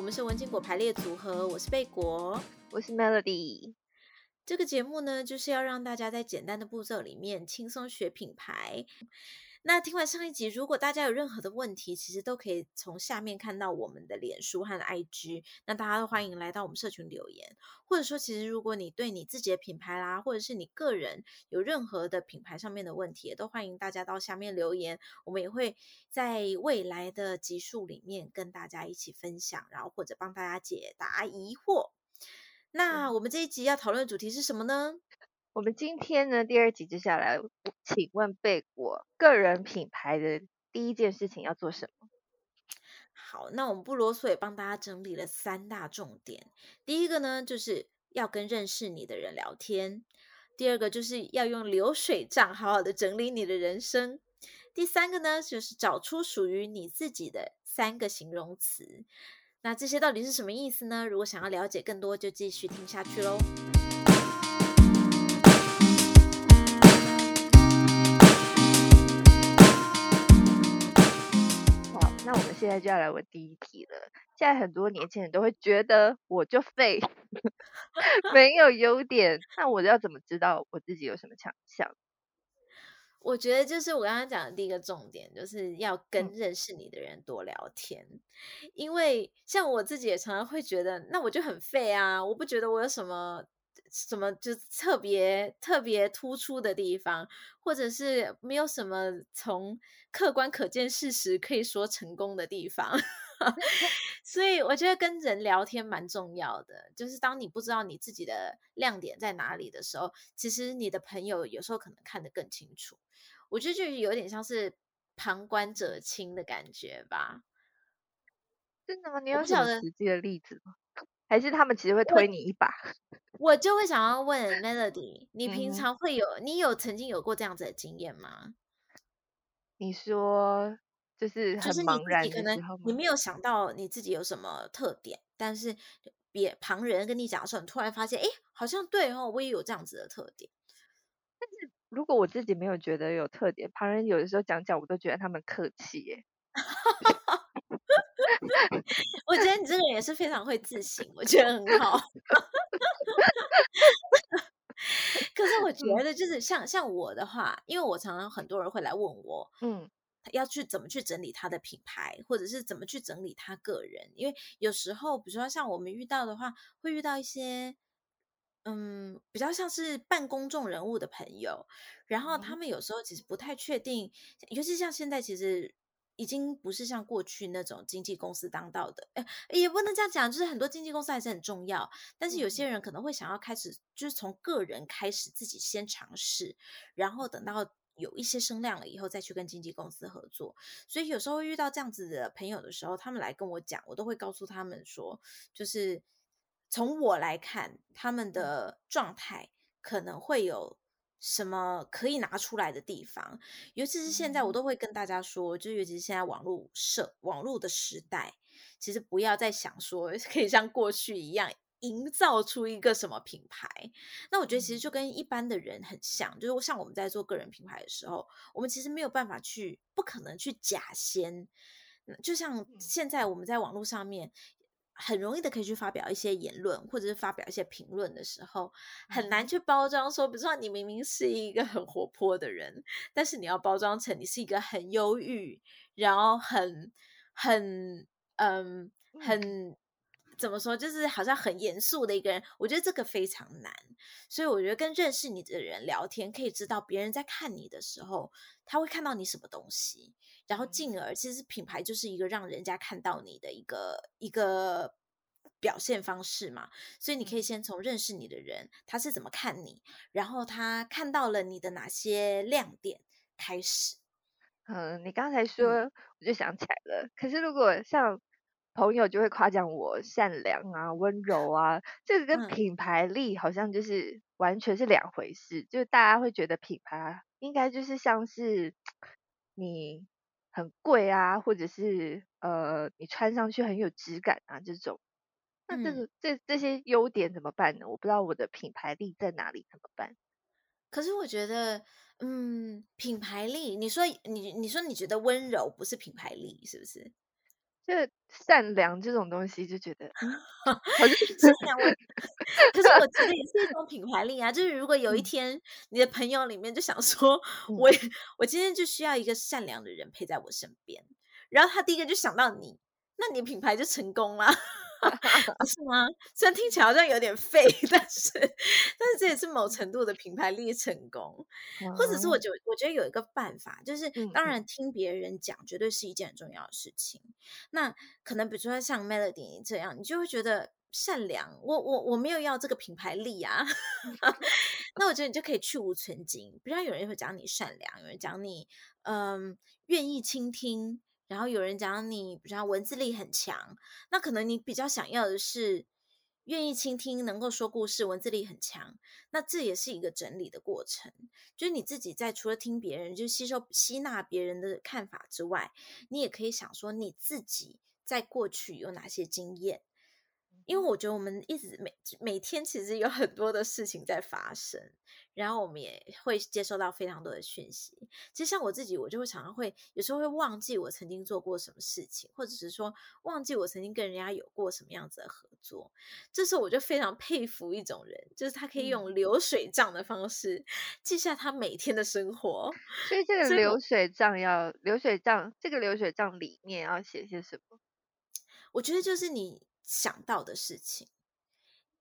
我们是文青果排列组合，我是贝果，我是 Melody。这个节目呢，就是要让大家在简单的步骤里面轻松学品牌。那听完上一集，如果大家有任何的问题，其实都可以从下面看到我们的脸书和 IG。那大家都欢迎来到我们社群留言，或者说，其实如果你对你自己的品牌啦，或者是你个人有任何的品牌上面的问题，也都欢迎大家到下面留言。我们也会在未来的集数里面跟大家一起分享，然后或者帮大家解答疑惑。那我们这一集要讨论的主题是什么呢？我们今天呢，第二集接下来，请问贝果个人品牌的第一件事情要做什么？好，那我们不啰嗦，也帮大家整理了三大重点。第一个呢，就是要跟认识你的人聊天；第二个，就是要用流水账好好的整理你的人生；第三个呢，就是找出属于你自己的三个形容词。那这些到底是什么意思呢？如果想要了解更多，就继续听下去喽。现在就要来问第一题了。现在很多年轻人都会觉得我就废，没有优点。那我要怎么知道我自己有什么强项？我觉得就是我刚刚讲的第一个重点，就是要跟认识你的人多聊天。嗯。因为像我自己也常常会觉得，那我就很废啊，我不觉得我有什么。什么就特别特别突出的地方，或者是没有什么从客观可见事实可以说成功的地方，所以我觉得跟人聊天蛮重要的。就是当你不知道你自己的亮点在哪里的时候，其实你的朋友有时候可能看得更清楚。我觉得就有点像是旁观者清的感觉吧。真的吗？你有什么实际的例子吗？还是他们其实会推你一把？我就会想要问 Melody，你平常会有、嗯、你有曾经有过这样子的经验吗？你说就是很茫然的时候？就是你可能你没有想到你自己有什么特点，但是别旁人跟你讲的时候，你突然发现，哎，好像对哦，我也有这样子的特点。但是如果我自己没有觉得有特点，旁人有的时候讲讲，我都觉得他们客气耶。我觉得你这个人也是非常会自省，我觉得很好。可是我觉得，就是像像我的话，因为我常常很多人会来问我，嗯，要去怎么去整理他的品牌，或者是怎么去整理他个人。因为有时候，比如说像我们遇到的话，会遇到一些，嗯，比较像是半公众人物的朋友，然后他们有时候其实不太确定，尤其像现在，其实。已经不是像过去那种经纪公司当道的，哎，也不能这样讲，就是很多经纪公司还是很重要，但是有些人可能会想要开始，就是从个人开始，自己先尝试，然后等到有一些声量了以后，再去跟经纪公司合作。所以有时候遇到这样子的朋友的时候，他们来跟我讲，我都会告诉他们说，就是从我来看，他们的状态可能会有。什么可以拿出来的地方，尤其是现在，我都会跟大家说，就尤其是现在网络社网络的时代，其实不要再想说 可以像过去一样营造出一个什么品牌。那我觉得其实就跟一般的人很像，就是像我们在做个人品牌的时候，我们其实没有办法去，不可能去假先。就像现在我们在网络上面。很容易的可以去发表一些言论，或者是发表一些评论的时候，很难去包装说，比如说你明明是一个很活泼的人，但是你要包装成你是一个很忧郁，然后很很嗯。很怎么说，就是好像很严肃的一个人。我觉得这个非常难，所以我觉得跟认识你的人聊天，可以知道别人在看你的时候，他会看到你什么东西。然后进而，其实品牌就是一个让人家看到你的一个一个表现方式嘛。所以你可以先从认识你的人，他是怎么看你，然后他看到了你的哪些亮点开始。嗯，你刚才说，我就想起来了。嗯。可是如果像朋友就会夸奖我善良啊、温柔啊，这个跟品牌力好像就是完全是两回事。就是大家会觉得品牌应该就是像是你。很贵啊，或者是呃，你穿上去很有质感啊，这种，那这个、嗯、这这些优点怎么办呢？我不知道我的品牌力在哪里，怎么办？可是我觉得，嗯，品牌力，你说你你说你觉得温柔不是品牌力，是不是？就善良这种东西，就觉得嗯，善良。可是我觉得也是一种品牌力啊。就是如果有一天你的朋友里面就想说，我我今天就需要一个善良的人陪在我身边，然后他第一个就想到你，那你品牌就成功了。不是吗？虽然听起来好像有点废，但是但是这也是某程度的品牌力成功，或者是我觉我觉得有一个办法，就是当然听别人讲绝对是一件很重要的事情。那可能比如说像 Melody 这样，你就会觉得善良，我我我没有要这个品牌力啊。那我觉得你就可以去无存菁，比如说有人会讲你善良，有人讲你嗯愿意倾听。然后有人讲你，比较文字力很强，那可能你比较想要的是愿意倾听、能够说故事、文字力很强。那这也是一个整理的过程，就是你自己在除了听别人，就吸收、吸纳别人的看法之外，你也可以想说你自己在过去有哪些经验。因为我觉得我们一直每每天其实有很多的事情在发生，然后我们也会接收到非常多的讯息。其实像我自己，我就会常常会有时候会忘记我曾经做过什么事情，或者是说忘记我曾经跟人家有过什么样子的合作。这时候我就非常佩服一种人，就是他可以用流水账的方式记下他每天的生活。所以这个流水账要流水账，这个流水账里面要写些什么？我觉得就是你。想到的事情，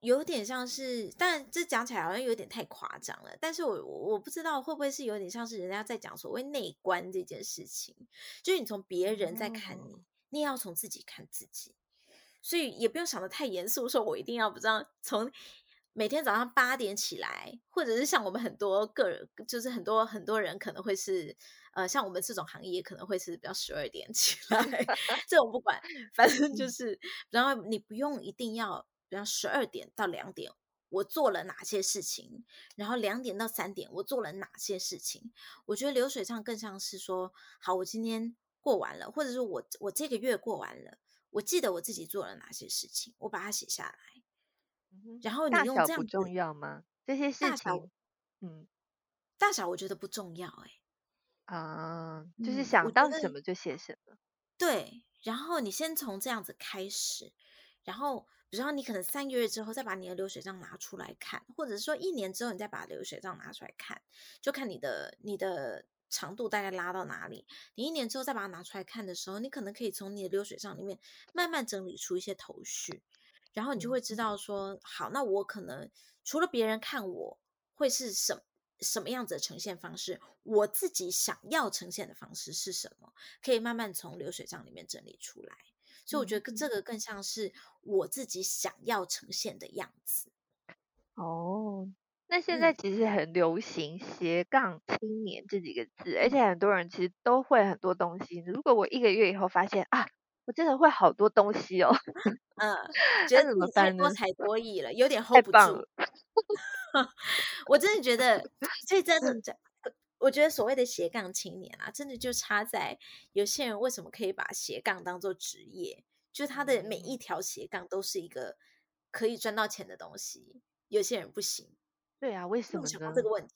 有点像是，但这讲起来好像有点太夸张了。但是我我不知道会不会是有点像是人家在讲所谓内观这件事情，就是你从别人在看你，你也要从自己看自己，所以也不用想得太严肃，说我一定要不知道从每天早上八点起来，或者是像我们很多个人，就是很多很多人可能会是。呃，像我们这种行业可能会是比较十二点起来，这种不管，反正就是，然后你不用一定要，比方十二点到两点，我做了哪些事情，然后两点到三点我做了哪些事情。我觉得流水账更像是说，好，我今天过完了，或者是我我这个月过完了，我记得我自己做了哪些事情，我把它写下来。然后你用这样大小不重要吗？这些事情，嗯，大小我觉得不重要，欸，啊，uh, 就是想到什么就写什么，对。然后你先从这样子开始，然后比如说你可能三个月之后再把你的流水账拿出来看，或者是说一年之后你再把流水账拿出来看，就看你的你的长度大概拉到哪里。你一年之后再把它拿出来看的时候，你可能可以从你的流水账里面慢慢整理出一些头绪，然后你就会知道说，好，那我可能除了别人看我会是什么。什么样子的呈现方式？我自己想要呈现的方式是什么？可以慢慢从流水账里面整理出来。所以我觉得这个更像是我自己想要呈现的样子。哦，那现在其实很流行斜杠青年这几个字，而且很多人其实都会很多东西。如果我一个月以后发现啊，我真的会好多东西哦，嗯，觉得怎么办呢？多才多艺了，有点 hold 不住。我真的觉得，所以真的，这我觉得所谓的斜杠青年啊，真的就差在有些人为什么可以把斜杠当做职业，就他的每一条斜杠都是一个可以赚到钱的东西，有些人不行。对啊，为什么？想到这个问题，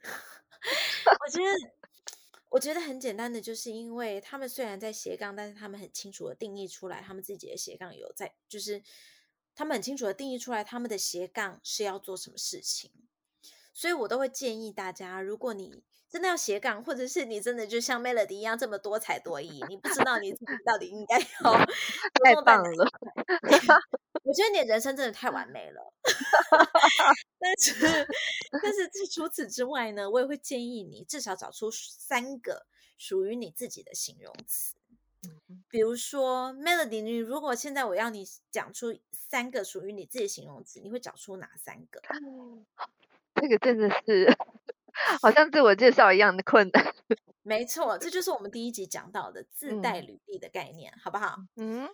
我觉得，我觉得很简单的，就是因为他们虽然在斜杠，但是他们很清楚的定义出来，他们自己的斜杠有在，就是。他们很清楚的定义出来，他们的斜杠是要做什么事情，所以我都会建议大家，如果你真的要斜杠，或者是你真的就像 Melody 一样这么多才多艺，你不知道你自己到底应该要 太棒了。我觉得你的人生真的太完 美了，但是但是除此之外呢，我也会建议你至少找出三个属于你自己的形容词。比如说，Melody，你如果现在我要你讲出三个属于你自己的形容词，你会找出哪三个？这个真的是好像自我介绍一样的困难。没错，这就是我们第一集讲到的自带履历的概念，嗯、好不好？嗯，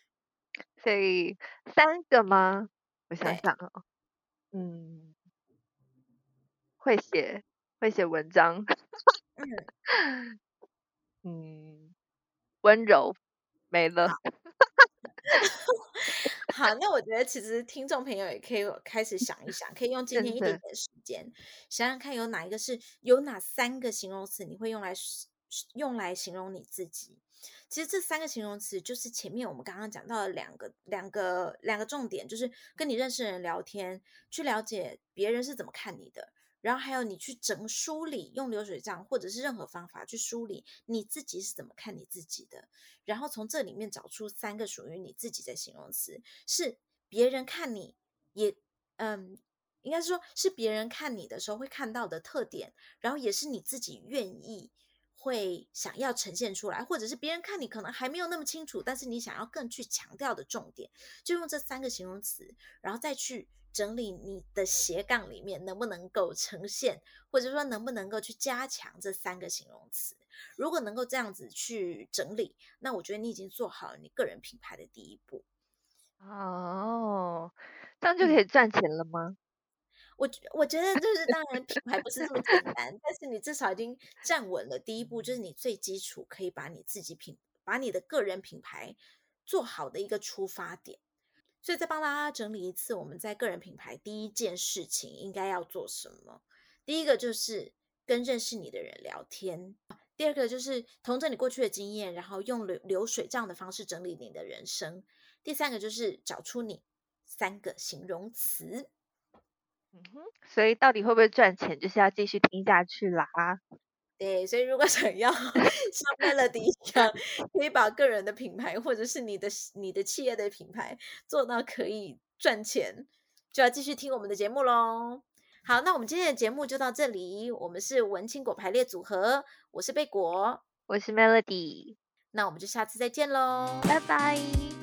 所以三个吗？我想想哦，嗯，会写会写文章，嗯。嗯温柔没了好，好，那我觉得其实听众朋友也可以开始想一想，可以用今天一点点时间想想看，有哪一个是有哪三个形容词你会用来用来形容你自己。其实这三个形容词就是前面我们刚刚讲到的两个两个两个重点，就是跟你认识的人聊天，去了解别人是怎么看你的，然后还有你去整梳理，用流水账或者是任何方法去梳理你自己是怎么看你自己的，然后从这里面找出三个属于你自己的形容词，是别人看你也嗯，应该是说是别人看你的时候会看到的特点，然后也是你自己愿意。会想要呈现出来，或者是别人看你可能还没有那么清楚，但是你想要更去强调的重点，就用这三个形容词，然后再去整理你的斜杠里面能不能够呈现，或者说能不能够去加强这三个形容词。如果能够这样子去整理，那我觉得你已经做好了你个人品牌的第一步。哦，这样就可以赚钱了吗？我我觉得就是，当然品牌不是这么简单，但是你至少已经站稳了第一步，就是你最基础可以把你自己品，把你的个人品牌做好的一个出发点。所以再帮大家整理一次，我们在个人品牌第一件事情应该要做什么？第一个就是跟认识你的人聊天，第二个就是统整你过去的经验，然后用流流水账的方式整理你的人生，第三个就是找出你三个形容词。嗯哼，所以到底会不会赚钱，就是要继续听下去啦。对，所以如果想要像 Melody 一样，可以把个人的品牌或者是你的你的企业的品牌做到可以赚钱，就要继续听我们的节目喽。好，那我们今天的节目就到这里。我们是文青果排列组合，我是贝果，我是 Melody，那我们就下次再见喽，拜拜。